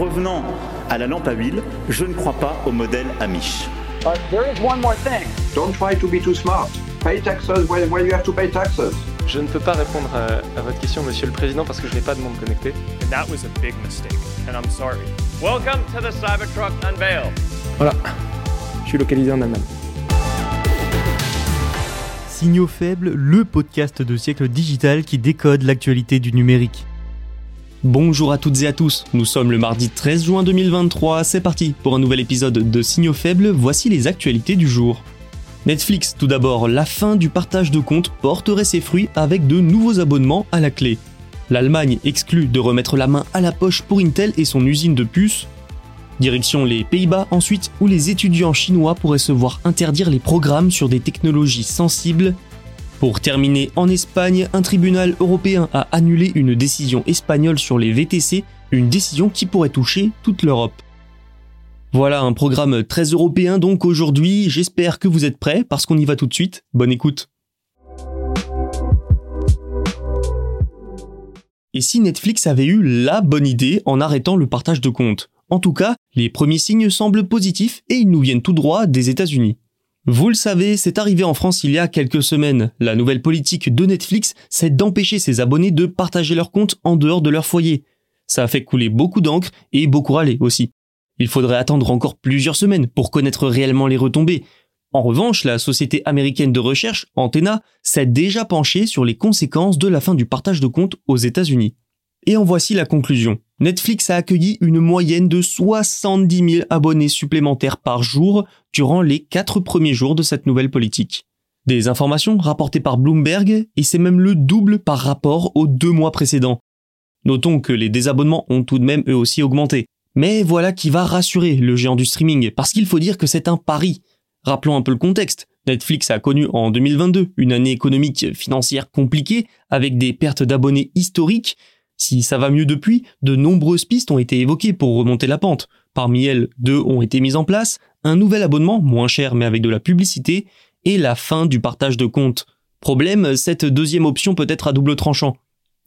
Revenant à la lampe à huile, je ne crois pas au modèle Amish. But there is one more thing. Don't try to be too smart. Pay taxes when, when you have to pay taxes. Je ne peux pas répondre à, à votre question, Monsieur le Président, parce que je n'ai pas de monde connecté. And that was a big mistake, and I'm sorry. Welcome to the Cybertruck Unveil. Voilà, je suis localisé en Allemagne. Signaux faibles, le podcast de siècle digital qui décode l'actualité du numérique. Bonjour à toutes et à tous, nous sommes le mardi 13 juin 2023, c'est parti pour un nouvel épisode de Signaux faibles, voici les actualités du jour. Netflix, tout d'abord, la fin du partage de comptes porterait ses fruits avec de nouveaux abonnements à la clé. L'Allemagne exclut de remettre la main à la poche pour Intel et son usine de puces. Direction les Pays-Bas ensuite, où les étudiants chinois pourraient se voir interdire les programmes sur des technologies sensibles pour terminer, en Espagne, un tribunal européen a annulé une décision espagnole sur les VTC, une décision qui pourrait toucher toute l'Europe. Voilà un programme très européen donc aujourd'hui, j'espère que vous êtes prêts parce qu'on y va tout de suite. Bonne écoute. Et si Netflix avait eu la bonne idée en arrêtant le partage de comptes? En tout cas, les premiers signes semblent positifs et ils nous viennent tout droit des États-Unis. Vous le savez, c'est arrivé en France il y a quelques semaines. La nouvelle politique de Netflix, c'est d'empêcher ses abonnés de partager leurs comptes en dehors de leur foyer. Ça a fait couler beaucoup d'encre et beaucoup râler aussi. Il faudrait attendre encore plusieurs semaines pour connaître réellement les retombées. En revanche, la société américaine de recherche, Antena, s'est déjà penchée sur les conséquences de la fin du partage de comptes aux États-Unis. Et en voici la conclusion. Netflix a accueilli une moyenne de 70 000 abonnés supplémentaires par jour durant les quatre premiers jours de cette nouvelle politique. Des informations rapportées par Bloomberg, et c'est même le double par rapport aux deux mois précédents. Notons que les désabonnements ont tout de même eux aussi augmenté. Mais voilà qui va rassurer le géant du streaming, parce qu'il faut dire que c'est un pari. Rappelons un peu le contexte. Netflix a connu en 2022 une année économique financière compliquée, avec des pertes d'abonnés historiques. Si ça va mieux depuis, de nombreuses pistes ont été évoquées pour remonter la pente. Parmi elles, deux ont été mises en place, un nouvel abonnement, moins cher mais avec de la publicité, et la fin du partage de comptes. Problème, cette deuxième option peut être à double tranchant.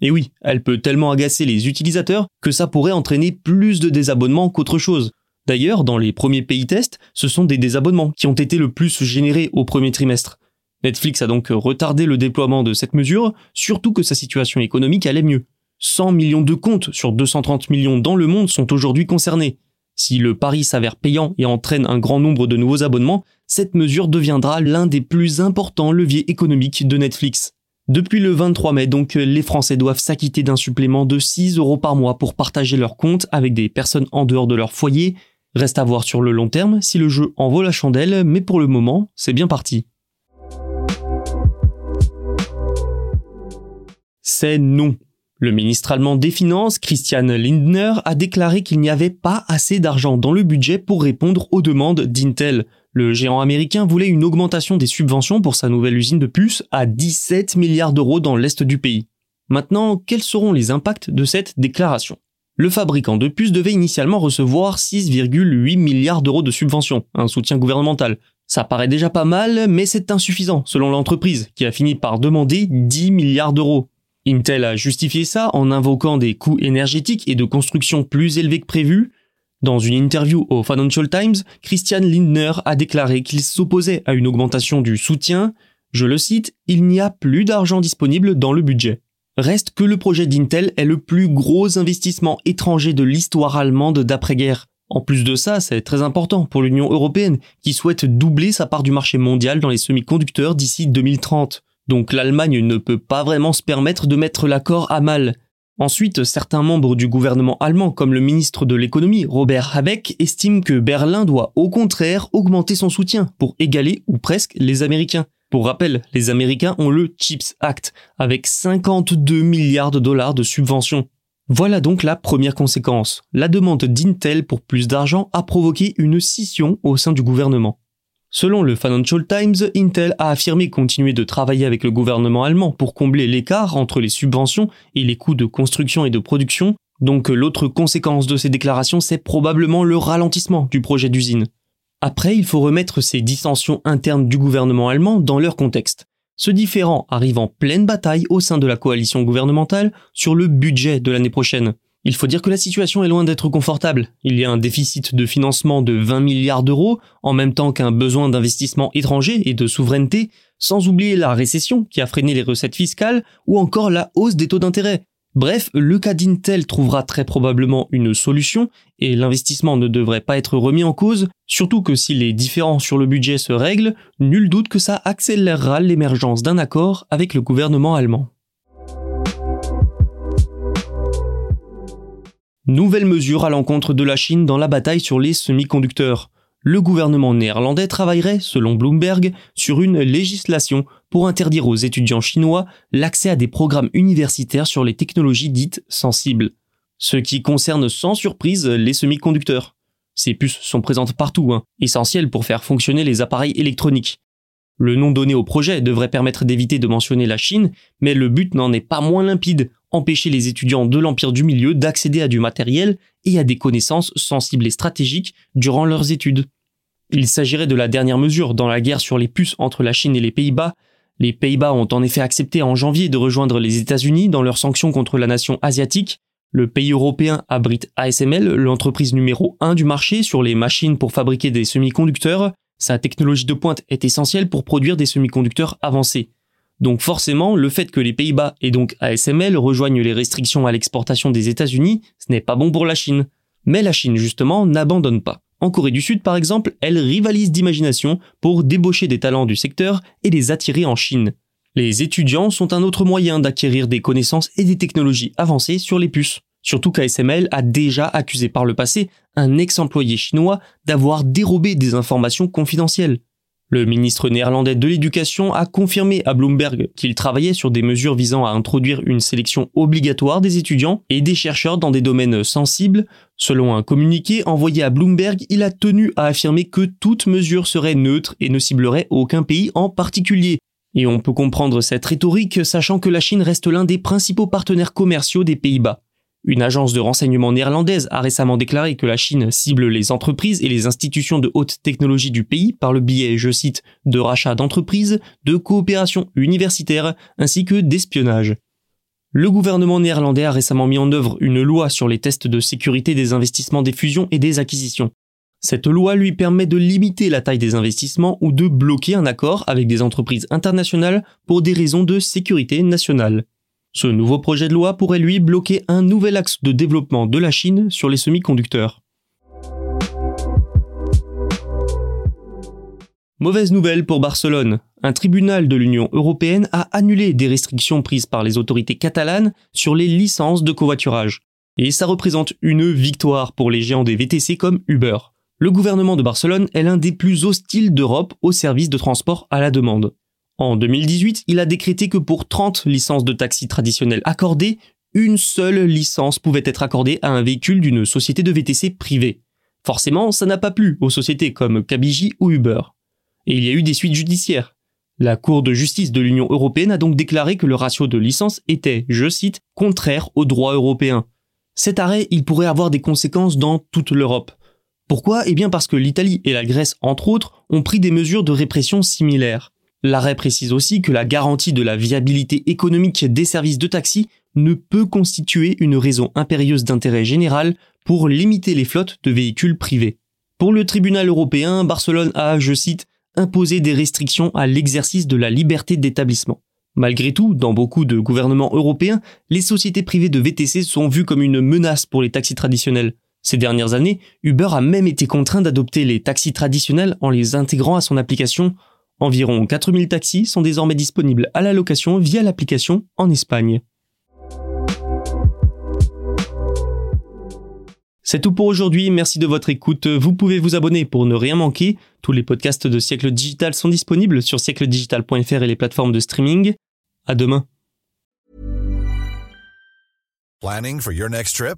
Et oui, elle peut tellement agacer les utilisateurs que ça pourrait entraîner plus de désabonnements qu'autre chose. D'ailleurs, dans les premiers pays tests, ce sont des désabonnements qui ont été le plus générés au premier trimestre. Netflix a donc retardé le déploiement de cette mesure, surtout que sa situation économique allait mieux. 100 millions de comptes sur 230 millions dans le monde sont aujourd'hui concernés. Si le pari s'avère payant et entraîne un grand nombre de nouveaux abonnements, cette mesure deviendra l'un des plus importants leviers économiques de Netflix. Depuis le 23 mai, donc, les Français doivent s'acquitter d'un supplément de 6 euros par mois pour partager leurs comptes avec des personnes en dehors de leur foyer. Reste à voir sur le long terme si le jeu en vaut la chandelle, mais pour le moment, c'est bien parti. C'est non. Le ministre allemand des Finances, Christian Lindner, a déclaré qu'il n'y avait pas assez d'argent dans le budget pour répondre aux demandes d'Intel. Le géant américain voulait une augmentation des subventions pour sa nouvelle usine de puces à 17 milliards d'euros dans l'est du pays. Maintenant, quels seront les impacts de cette déclaration? Le fabricant de puces devait initialement recevoir 6,8 milliards d'euros de subventions, un soutien gouvernemental. Ça paraît déjà pas mal, mais c'est insuffisant selon l'entreprise, qui a fini par demander 10 milliards d'euros. Intel a justifié ça en invoquant des coûts énergétiques et de construction plus élevés que prévu. Dans une interview au Financial Times, Christian Lindner a déclaré qu'il s'opposait à une augmentation du soutien. Je le cite, il n'y a plus d'argent disponible dans le budget. Reste que le projet d'Intel est le plus gros investissement étranger de l'histoire allemande d'après-guerre. En plus de ça, c'est très important pour l'Union européenne, qui souhaite doubler sa part du marché mondial dans les semi-conducteurs d'ici 2030. Donc l'Allemagne ne peut pas vraiment se permettre de mettre l'accord à mal. Ensuite, certains membres du gouvernement allemand, comme le ministre de l'économie Robert Habeck, estiment que Berlin doit au contraire augmenter son soutien pour égaler ou presque les Américains. Pour rappel, les Américains ont le CHIPS Act, avec 52 milliards de dollars de subventions. Voilà donc la première conséquence. La demande d'Intel pour plus d'argent a provoqué une scission au sein du gouvernement. Selon le Financial Times, Intel a affirmé continuer de travailler avec le gouvernement allemand pour combler l'écart entre les subventions et les coûts de construction et de production, donc l'autre conséquence de ces déclarations c'est probablement le ralentissement du projet d'usine. Après, il faut remettre ces dissensions internes du gouvernement allemand dans leur contexte. Ce différend arrive en pleine bataille au sein de la coalition gouvernementale sur le budget de l'année prochaine. Il faut dire que la situation est loin d'être confortable. Il y a un déficit de financement de 20 milliards d'euros, en même temps qu'un besoin d'investissement étranger et de souveraineté, sans oublier la récession qui a freiné les recettes fiscales, ou encore la hausse des taux d'intérêt. Bref, le cas d'Intel trouvera très probablement une solution et l'investissement ne devrait pas être remis en cause, surtout que si les différends sur le budget se règlent, nul doute que ça accélérera l'émergence d'un accord avec le gouvernement allemand. Nouvelle mesure à l'encontre de la Chine dans la bataille sur les semi-conducteurs le gouvernement néerlandais travaillerait, selon Bloomberg, sur une législation pour interdire aux étudiants chinois l'accès à des programmes universitaires sur les technologies dites sensibles, ce qui concerne sans surprise les semi-conducteurs. Ces puces sont présentes partout, hein, essentielles pour faire fonctionner les appareils électroniques. Le nom donné au projet devrait permettre d'éviter de mentionner la Chine, mais le but n'en est pas moins limpide, empêcher les étudiants de l'Empire du Milieu d'accéder à du matériel et à des connaissances sensibles et stratégiques durant leurs études. Il s'agirait de la dernière mesure dans la guerre sur les puces entre la Chine et les Pays-Bas. Les Pays-Bas ont en effet accepté en janvier de rejoindre les États-Unis dans leurs sanctions contre la nation asiatique. Le pays européen abrite ASML, l'entreprise numéro 1 du marché sur les machines pour fabriquer des semi-conducteurs. Sa technologie de pointe est essentielle pour produire des semi-conducteurs avancés. Donc forcément, le fait que les Pays-Bas et donc ASML rejoignent les restrictions à l'exportation des États-Unis, ce n'est pas bon pour la Chine. Mais la Chine, justement, n'abandonne pas. En Corée du Sud, par exemple, elle rivalise d'imagination pour débaucher des talents du secteur et les attirer en Chine. Les étudiants sont un autre moyen d'acquérir des connaissances et des technologies avancées sur les puces. Surtout qu'ASML a déjà accusé par le passé un ex-employé chinois d'avoir dérobé des informations confidentielles. Le ministre néerlandais de l'Éducation a confirmé à Bloomberg qu'il travaillait sur des mesures visant à introduire une sélection obligatoire des étudiants et des chercheurs dans des domaines sensibles. Selon un communiqué envoyé à Bloomberg, il a tenu à affirmer que toute mesure serait neutre et ne ciblerait aucun pays en particulier. Et on peut comprendre cette rhétorique sachant que la Chine reste l'un des principaux partenaires commerciaux des Pays-Bas. Une agence de renseignement néerlandaise a récemment déclaré que la Chine cible les entreprises et les institutions de haute technologie du pays par le biais, je cite, de rachats d'entreprises, de coopération universitaire ainsi que d'espionnage. Le gouvernement néerlandais a récemment mis en œuvre une loi sur les tests de sécurité des investissements des fusions et des acquisitions. Cette loi lui permet de limiter la taille des investissements ou de bloquer un accord avec des entreprises internationales pour des raisons de sécurité nationale. Ce nouveau projet de loi pourrait lui bloquer un nouvel axe de développement de la Chine sur les semi-conducteurs. Mauvaise nouvelle pour Barcelone. Un tribunal de l'Union européenne a annulé des restrictions prises par les autorités catalanes sur les licences de covoiturage. Et ça représente une victoire pour les géants des VTC comme Uber. Le gouvernement de Barcelone est l'un des plus hostiles d'Europe au service de transport à la demande. En 2018, il a décrété que pour 30 licences de taxi traditionnelles accordées, une seule licence pouvait être accordée à un véhicule d'une société de VTC privée. Forcément, ça n'a pas plu aux sociétés comme Kabiji ou Uber. Et il y a eu des suites judiciaires. La Cour de justice de l'Union européenne a donc déclaré que le ratio de licences était, je cite, contraire au droit européen. Cet arrêt, il pourrait avoir des conséquences dans toute l'Europe. Pourquoi? Eh bien parce que l'Italie et la Grèce, entre autres, ont pris des mesures de répression similaires. L'arrêt précise aussi que la garantie de la viabilité économique des services de taxi ne peut constituer une raison impérieuse d'intérêt général pour limiter les flottes de véhicules privés. Pour le tribunal européen, Barcelone a, je cite, imposé des restrictions à l'exercice de la liberté d'établissement. Malgré tout, dans beaucoup de gouvernements européens, les sociétés privées de VTC sont vues comme une menace pour les taxis traditionnels. Ces dernières années, Uber a même été contraint d'adopter les taxis traditionnels en les intégrant à son application Environ 4000 taxis sont désormais disponibles à la location via l'application en Espagne. C'est tout pour aujourd'hui, merci de votre écoute. Vous pouvez vous abonner pour ne rien manquer. Tous les podcasts de Siècle Digital sont disponibles sur siècledigital.fr et les plateformes de streaming. À demain. Planning for your next trip?